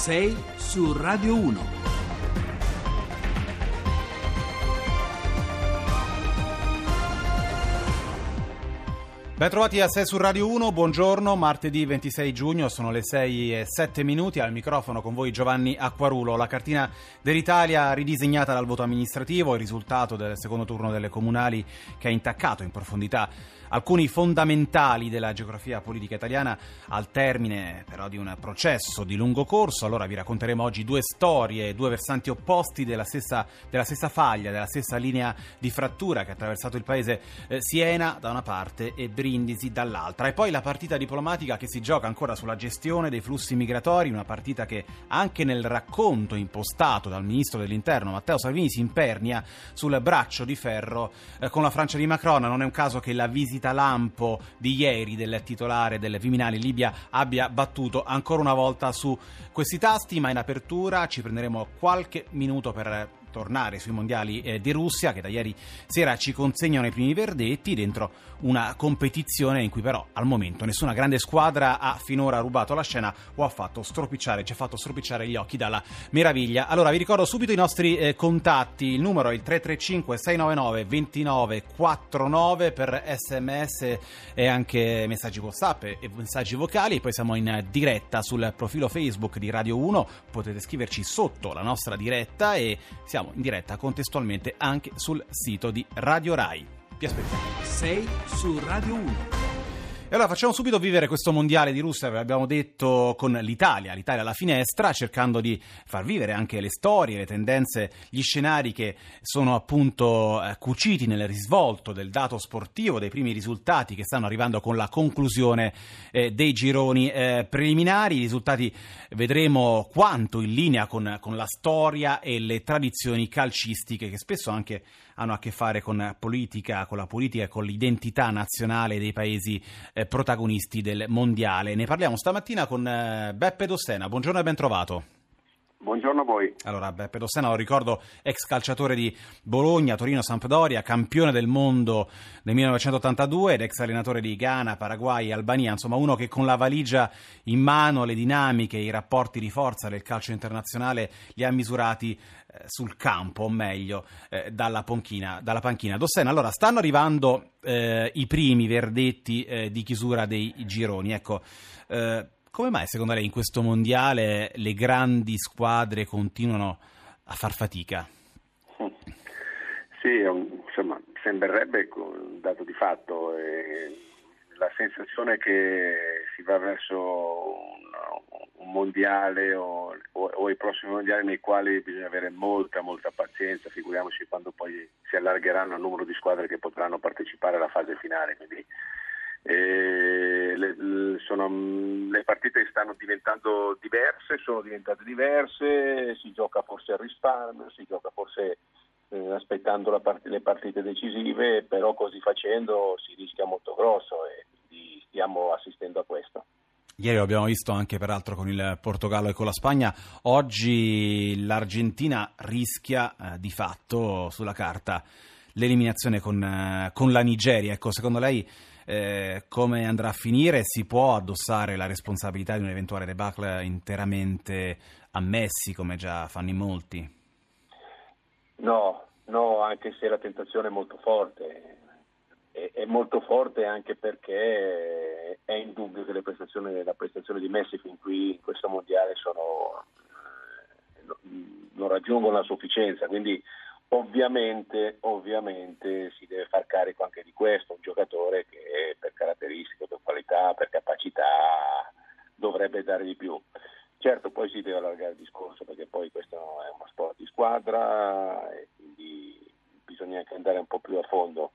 6 su Radio 1. Ben trovati a 6 su Radio 1, buongiorno, martedì 26 giugno, sono le 6 e 7 minuti, al microfono con voi Giovanni Acquarulo. La cartina dell'Italia ridisegnata dal voto amministrativo, il risultato del secondo turno delle comunali che ha intaccato in profondità alcuni fondamentali della geografia politica italiana al termine però di un processo di lungo corso. Allora vi racconteremo oggi due storie, due versanti opposti della stessa, della stessa faglia, della stessa linea di frattura che ha attraversato il paese eh, Siena da una parte e Brindisi dall'altra. E poi la partita diplomatica che si gioca ancora sulla gestione dei flussi migratori, una partita che anche nel racconto impostato dal ministro dell'interno Matteo Salvini si impernia sul braccio di ferro eh, con la Francia di Macron. Non è un caso che la visita lampo di ieri del titolare del Viminale Libia abbia battuto ancora una volta su questi tasti, ma in apertura ci prenderemo qualche minuto per tornare sui mondiali eh, di Russia che da ieri sera ci consegnano i primi verdetti dentro una competizione in cui però al momento nessuna grande squadra ha finora rubato la scena o ha fatto stropicciare, ci ha fatto stropicciare gli occhi dalla meraviglia. Allora vi ricordo subito i nostri eh, contatti, il numero è il 335 699 2949 per sms e anche messaggi whatsapp e messaggi vocali, poi siamo in diretta sul profilo Facebook di Radio 1, potete scriverci sotto la nostra diretta e siamo siamo in diretta contestualmente anche sul sito di Radio Rai. Vi aspettiamo. 6 su Radio 1. E allora facciamo subito vivere questo mondiale di Russia, ve l'abbiamo detto, con l'Italia, l'Italia alla finestra, cercando di far vivere anche le storie, le tendenze, gli scenari che sono appunto eh, cuciti nel risvolto del dato sportivo, dei primi risultati che stanno arrivando con la conclusione eh, dei gironi eh, preliminari. I risultati vedremo quanto in linea con, con la storia e le tradizioni calcistiche che spesso anche hanno a che fare con politica, con la politica e con l'identità nazionale dei paesi eh, protagonisti del mondiale. Ne parliamo stamattina con eh, Beppe Dossena. Buongiorno e ben trovato. Buongiorno a voi. Allora, Beppe Dossena, lo ricordo, ex calciatore di Bologna, Torino, Sampdoria, campione del mondo nel 1982 ed ex allenatore di Ghana, Paraguay Albania, insomma uno che con la valigia in mano le dinamiche, i rapporti di forza del calcio internazionale li ha misurati eh, sul campo, o meglio, eh, dalla, ponchina, dalla, panchina. Dossena, allora, stanno arrivando eh, i primi verdetti eh, di chiusura dei gironi, ecco eh, come mai secondo lei in questo mondiale le grandi squadre continuano a far fatica? Sì, insomma, sembrerebbe un dato di fatto. Eh, la sensazione che si va verso un, un mondiale o, o, o, i prossimi mondiali nei quali bisogna avere molta, molta pazienza, figuriamoci quando poi si allargeranno il numero di squadre che potranno partecipare alla fase finale. Quindi, le, sono, le partite stanno diventando diverse, sono diventate diverse, si gioca forse al risparmio, si gioca forse eh, aspettando part- le partite decisive, però così facendo si rischia molto grosso e quindi stiamo assistendo a questo. Ieri lo abbiamo visto anche peraltro con il Portogallo e con la Spagna, oggi l'Argentina rischia eh, di fatto sulla carta l'eliminazione con, eh, con la Nigeria. Ecco, secondo lei eh, come andrà a finire? Si può addossare la responsabilità di un eventuale debacle interamente a Messi, come già fanno in molti? No, no, anche se la tentazione è molto forte. È, è molto forte anche perché è indubbio che prestazioni, la prestazione di Messi fin qui in questo mondiale sono, eh, non raggiungono la sufficienza. Quindi Ovviamente, ovviamente, si deve far carico anche di questo, un giocatore che per caratteristiche, per qualità, per capacità dovrebbe dare di più. Certo, poi si deve allargare il discorso perché poi questo è uno sport di squadra e quindi bisogna anche andare un po' più a fondo.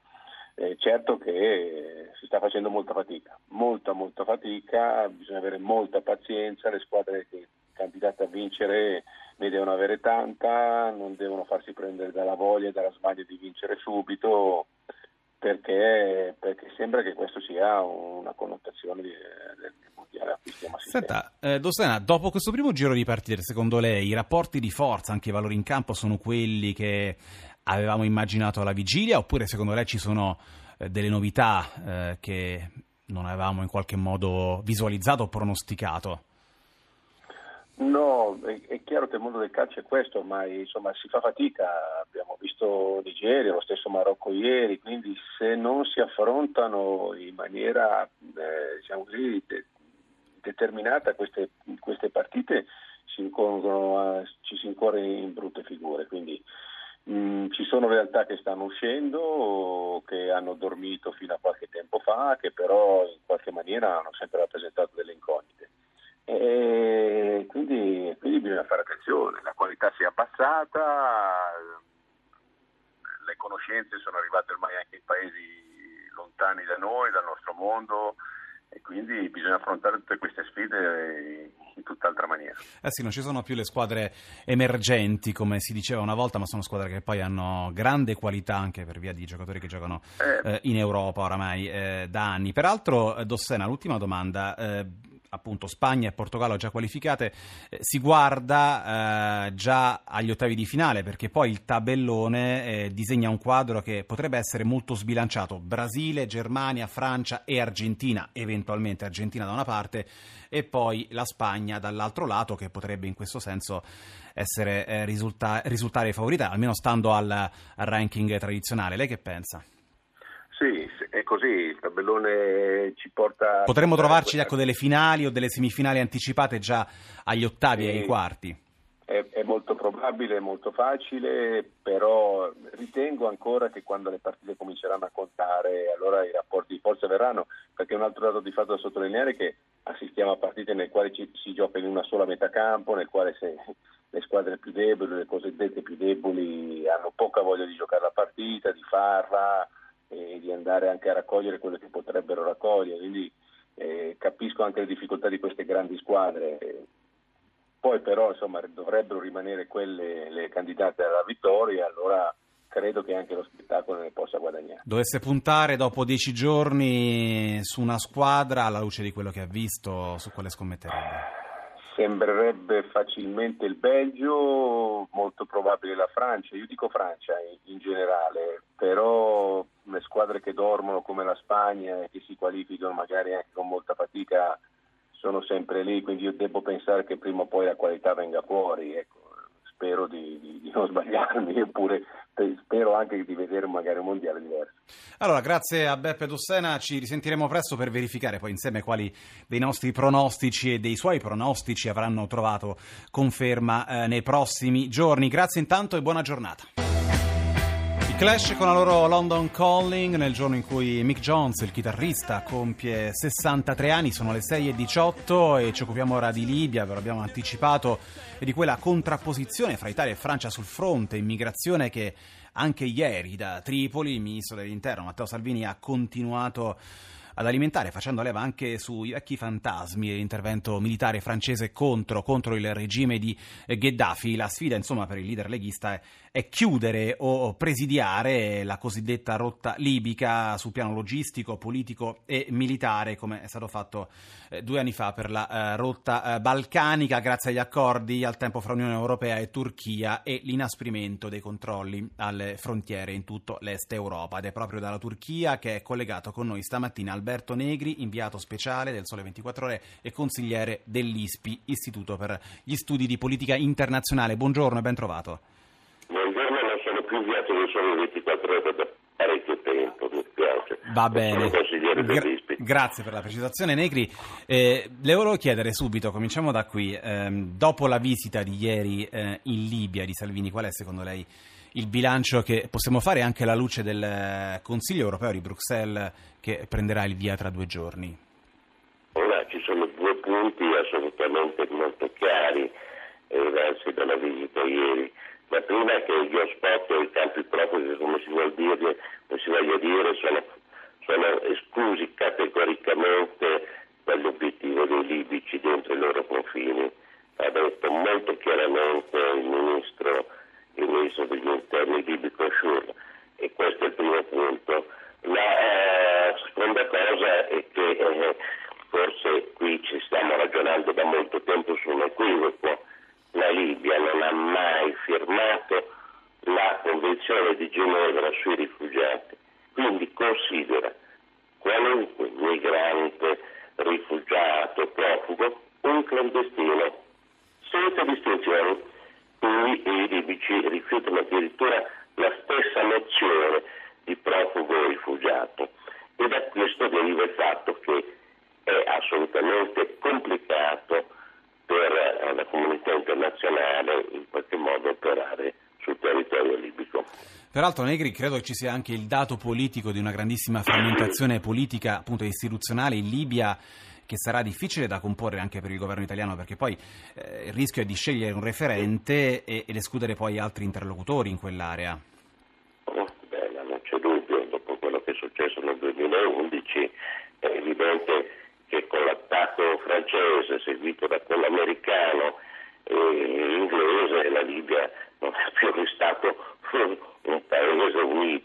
Eh, certo che si sta facendo molta fatica, molta molta fatica, bisogna avere molta pazienza, le squadre che candidate a vincere ne devono avere tanta, non devono farsi prendere dalla voglia e dalla smania di vincere subito, perché, perché sembra che questo sia una connotazione di, del mondiale. Senta, eh, Dossena, dopo questo primo giro di partite, secondo lei i rapporti di forza, anche i valori in campo, sono quelli che avevamo immaginato alla vigilia, oppure secondo lei ci sono eh, delle novità eh, che non avevamo in qualche modo visualizzato o pronosticato? No, è, è, chiaro che il mondo del calcio è questo, ma insomma si fa fatica, abbiamo visto Nigeria, lo stesso Marocco ieri, quindi se non si affrontano in maniera eh, diciamo così, de- determinata queste, queste partite si a, ci si incorre in brutte figure. Quindi, mh, mm, ci sono realtà che stanno uscendo, che hanno dormito fino a qualche tempo fa, che però in qualche maniera hanno sempre rappresentato delle incognite. E quindi, quindi bisogna fare attenzione, la qualità si è abbassata, le conoscenze sono arrivate ormai anche in paesi lontani da noi, dal nostro mondo e quindi bisogna affrontare tutte queste sfide in tutt'altra maniera. Eh sì, non ci sono più le squadre emergenti come si diceva una volta, ma sono squadre che poi hanno grande qualità anche per via di giocatori che giocano eh. Eh, in Europa oramai eh, da anni. Peraltro, eh, Dossena, l'ultima domanda eh, appunto Spagna e Portogallo già qualificate, eh, si guarda eh, già agli ottavi di finale perché poi il tabellone eh, disegna un quadro che potrebbe essere molto sbilanciato. Brasile, Germania, Francia e Argentina, eventualmente Argentina da una parte e poi la Spagna dall'altro lato che potrebbe in questo senso essere, eh, risulta- risultare favorita, almeno stando al, al ranking tradizionale. Lei che pensa? Così, il tabellone ci porta... Potremmo trovarci ecco, delle finali o delle semifinali anticipate già agli ottavi e ai quarti? È, è, molto probabile, è molto facile, però ritengo ancora che quando le partite cominceranno a contare, allora i rapporti di forza verranno, perché un altro dato di fatto da sottolineare è che assistiamo a partite nelle quali ci, si gioca in una sola metà campo, nel quale se, le squadre più deboli, le cosiddette più deboli, hanno poca voglia di giocare la partita, di farla e di andare anche a raccogliere quello che potrebbero raccogliere, quindi eh, capisco anche le difficoltà di queste grandi squadre. Poi però insomma, dovrebbero rimanere quelle le candidate alla vittoria, allora credo che anche lo spettacolo ne possa guadagnare. Dovesse puntare dopo dieci giorni su una squadra alla luce di quello che ha visto, su quale scommetterebbe? Sembrerebbe facilmente il Belgio, molto probabile la Francia, io dico Francia in, in generale, però le squadre che dormono come la Spagna e che si qualificano magari anche con molta fatica sono sempre lì, quindi io devo pensare che prima o poi la qualità venga fuori. Ecco spero di, di, di, non sbagliarmi, eppure spero anche di vedere magari un mondiale diverso. Allora, grazie a Beppe Dossena, ci risentiremo presto per verificare poi insieme quali dei nostri pronostici e dei suoi pronostici avranno trovato conferma eh, nei prossimi giorni. Grazie intanto e buona giornata. Clash con la loro London Calling nel giorno in cui Mick Jones, il chitarrista, compie 63 anni, sono le 6.18 e ci occupiamo ora di Libia, ve lo abbiamo anticipato, e di quella contrapposizione fra Italia e Francia sul fronte immigrazione che anche ieri da Tripoli il ministro dell'interno Matteo Salvini ha continuato ad alimentare, facendo leva anche sui vecchi fantasmi dell'intervento militare francese contro, contro il regime di Gheddafi. La sfida, insomma, per il leader leghista è, è chiudere o presidiare la cosiddetta rotta libica sul piano logistico, politico e militare, come è stato fatto eh, due anni fa per la eh, rotta eh, balcanica, grazie agli accordi al tempo fra Unione Europea e Turchia e l'inasprimento dei controlli alle frontiere in tutto l'est Europa. Ed è proprio dalla Turchia che è collegato con noi stamattina al Alberto Negri, inviato speciale del Sole 24 Ore e consigliere dell'ISPI, Istituto per gli Studi di Politica Internazionale. Buongiorno e ben trovato. Buongiorno, non sono più inviato del Sole 24 Ore da parecchio tempo, mi spiace. Va bene. Gra- grazie per la precisazione, Negri. Eh, le volevo chiedere subito, cominciamo da qui, eh, dopo la visita di ieri eh, in Libia di Salvini, qual è secondo lei il bilancio che possiamo fare anche alla luce del eh, Consiglio europeo di Bruxelles che prenderà il via tra due giorni? Ora ci sono due punti assolutamente molto chiari emersi dalla visita ieri. La prima è che gli hotspot o i campi profughi, come si vuol dire, si voglia dire, sono, sono esclusi categoricamente Convenzione di Ginevra sui rifugiati, quindi considera qualunque migrante, rifugiato, profugo un clandestino detenzioni, cui i libici rifiutano addirittura la stessa nozione di profugo o rifugiato e da questo deriva il fatto che è assolutamente complicato per eh, la comunità internazionale in qualche modo operare. Peraltro Negri credo che ci sia anche il dato politico di una grandissima frammentazione politica appunto istituzionale in Libia che sarà difficile da comporre anche per il governo italiano perché poi eh, il rischio è di scegliere un referente e, ed escludere poi altri interlocutori in quell'area. Oh, beh, non c'è dubbio, dopo quello che è successo nel 2011 è evidente che con l'attacco francese seguito da quello americano e inglese la Libia non è più stato un paese unito, questo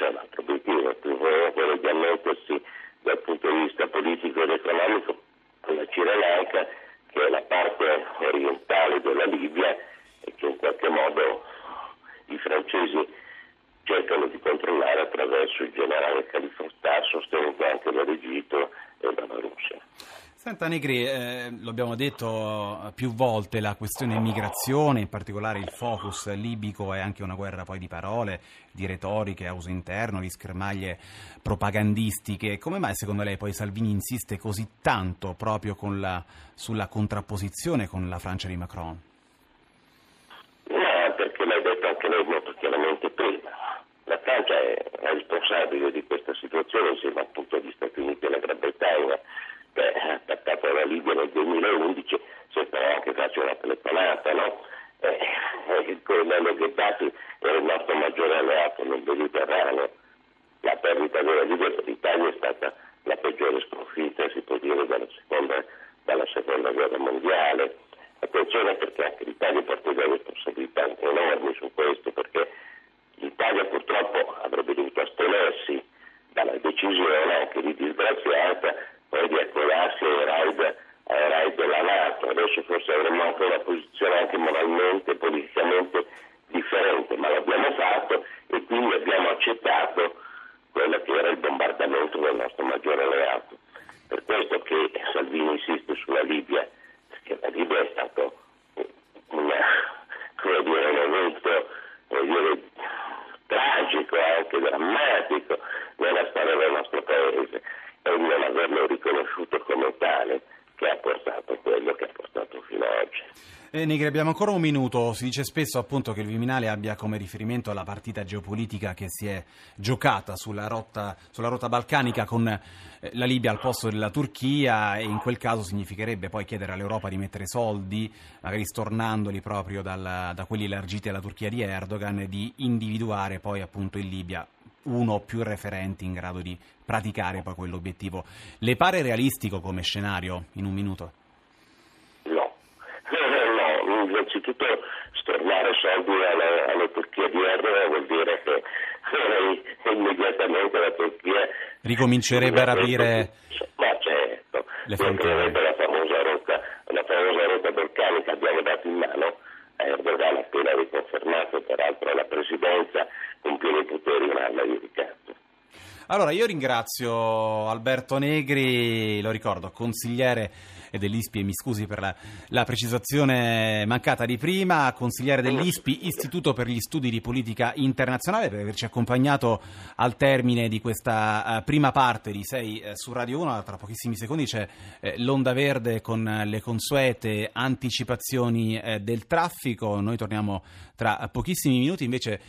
la Francia ha un altro obiettivo, più quello di annettersi dal punto di vista politico ed economico alla Cirenaica che è la parte orientale della Libia e che in qualche modo i francesi cercano di controllare attraverso il generale Khalifa Haftar sostenuto anche dall'Egitto e dalla Russia. Senta Negri, eh, lo abbiamo detto più volte, la questione immigrazione, in particolare il focus libico è anche una guerra poi di parole, di retoriche a uso interno, di schermaglie propagandistiche. Come mai secondo lei poi Salvini insiste così tanto proprio la, sulla contrapposizione con la Francia di Macron? No, perché l'hai detto anche lei molto chiaramente prima. La Francia è responsabile di questa situazione insieme appunto agli Stati Uniti e alla Gran Bretagna ha attaccato la Libia nel 2011 sembrava anche farci una telefonata, no? Eh, eh il colonnello Gheddafi era il nostro maggiore alleato nel Mediterraneo. La perdita della Libia per l'Italia è stata la peggiore sconfitta, si può dire, dalla seconda, dalla seconda guerra mondiale. Attenzione perché anche l'Italia porta delle responsabilità enormi su questo, perché l'Italia purtroppo avrebbe dovuto astenersi dalla decisione anche di disgraziata poi di accodarsi ai raid, ai raid della Nato. Adesso forse avremmo anche una posizione anche moralmente, politicamente differente, ma l'abbiamo fatto e quindi abbiamo accettato quello che era il bombardamento del nostro maggiore alleato. Per questo che Salvini insiste sulla Libia, perché la Libia è stato una, dire, un evento dire, tragico, anche drammatico nella storia del nostro paese e non averlo riconosciuto come tale che ha portato quello che ha portato fino ad oggi. Eh, Negri, abbiamo ancora un minuto. Si dice spesso appunto che il Viminale abbia come riferimento la partita geopolitica che si è giocata sulla rotta, sulla rotta balcanica con eh, la Libia al posto della Turchia e in quel caso significherebbe poi chiedere all'Europa di mettere soldi, magari stornandoli proprio dal, da quelli elargiti alla Turchia di Erdogan, di individuare poi appunto in Libia uno o più referenti in grado di praticare poi quell'obiettivo. Le pare realistico come scenario in un minuto? No, no, innanzitutto stornare soldi alla, alla Turchia di Erdogan vuol dire che eh, immediatamente la Turchia ricomincerebbe a aprire ma certo, le frontiere. La famosa rotta, la famosa rotta balcanica abbiamo dato in mano Erdogan appena riconfermato peraltro la presidenza con pieni poteri un'arma di ricatto. Allora, io ringrazio Alberto Negri, lo ricordo, consigliere dell'ISPI e mi scusi per la, la, precisazione mancata di prima, consigliere dell'ISPI, Istituto per gli Studi di Politica Internazionale, per averci accompagnato al termine di questa uh, prima parte di 6 uh, eh, su Radio 1. Tra pochissimi secondi c'è uh, l'onda verde con le consuete anticipazioni del traffico. Noi torniamo tra pochissimi minuti, invece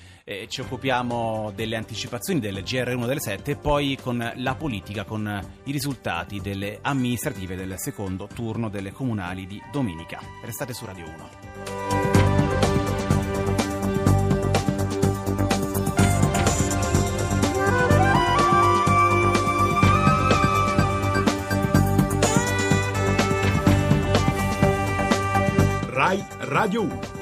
ci occupiamo delle anticipazioni del GR1 delle 7 e poi con la politica, con i risultati delle amministrative del secondo turno delle comunali di domenica. Restate su Radio 1. Rai Radio 1.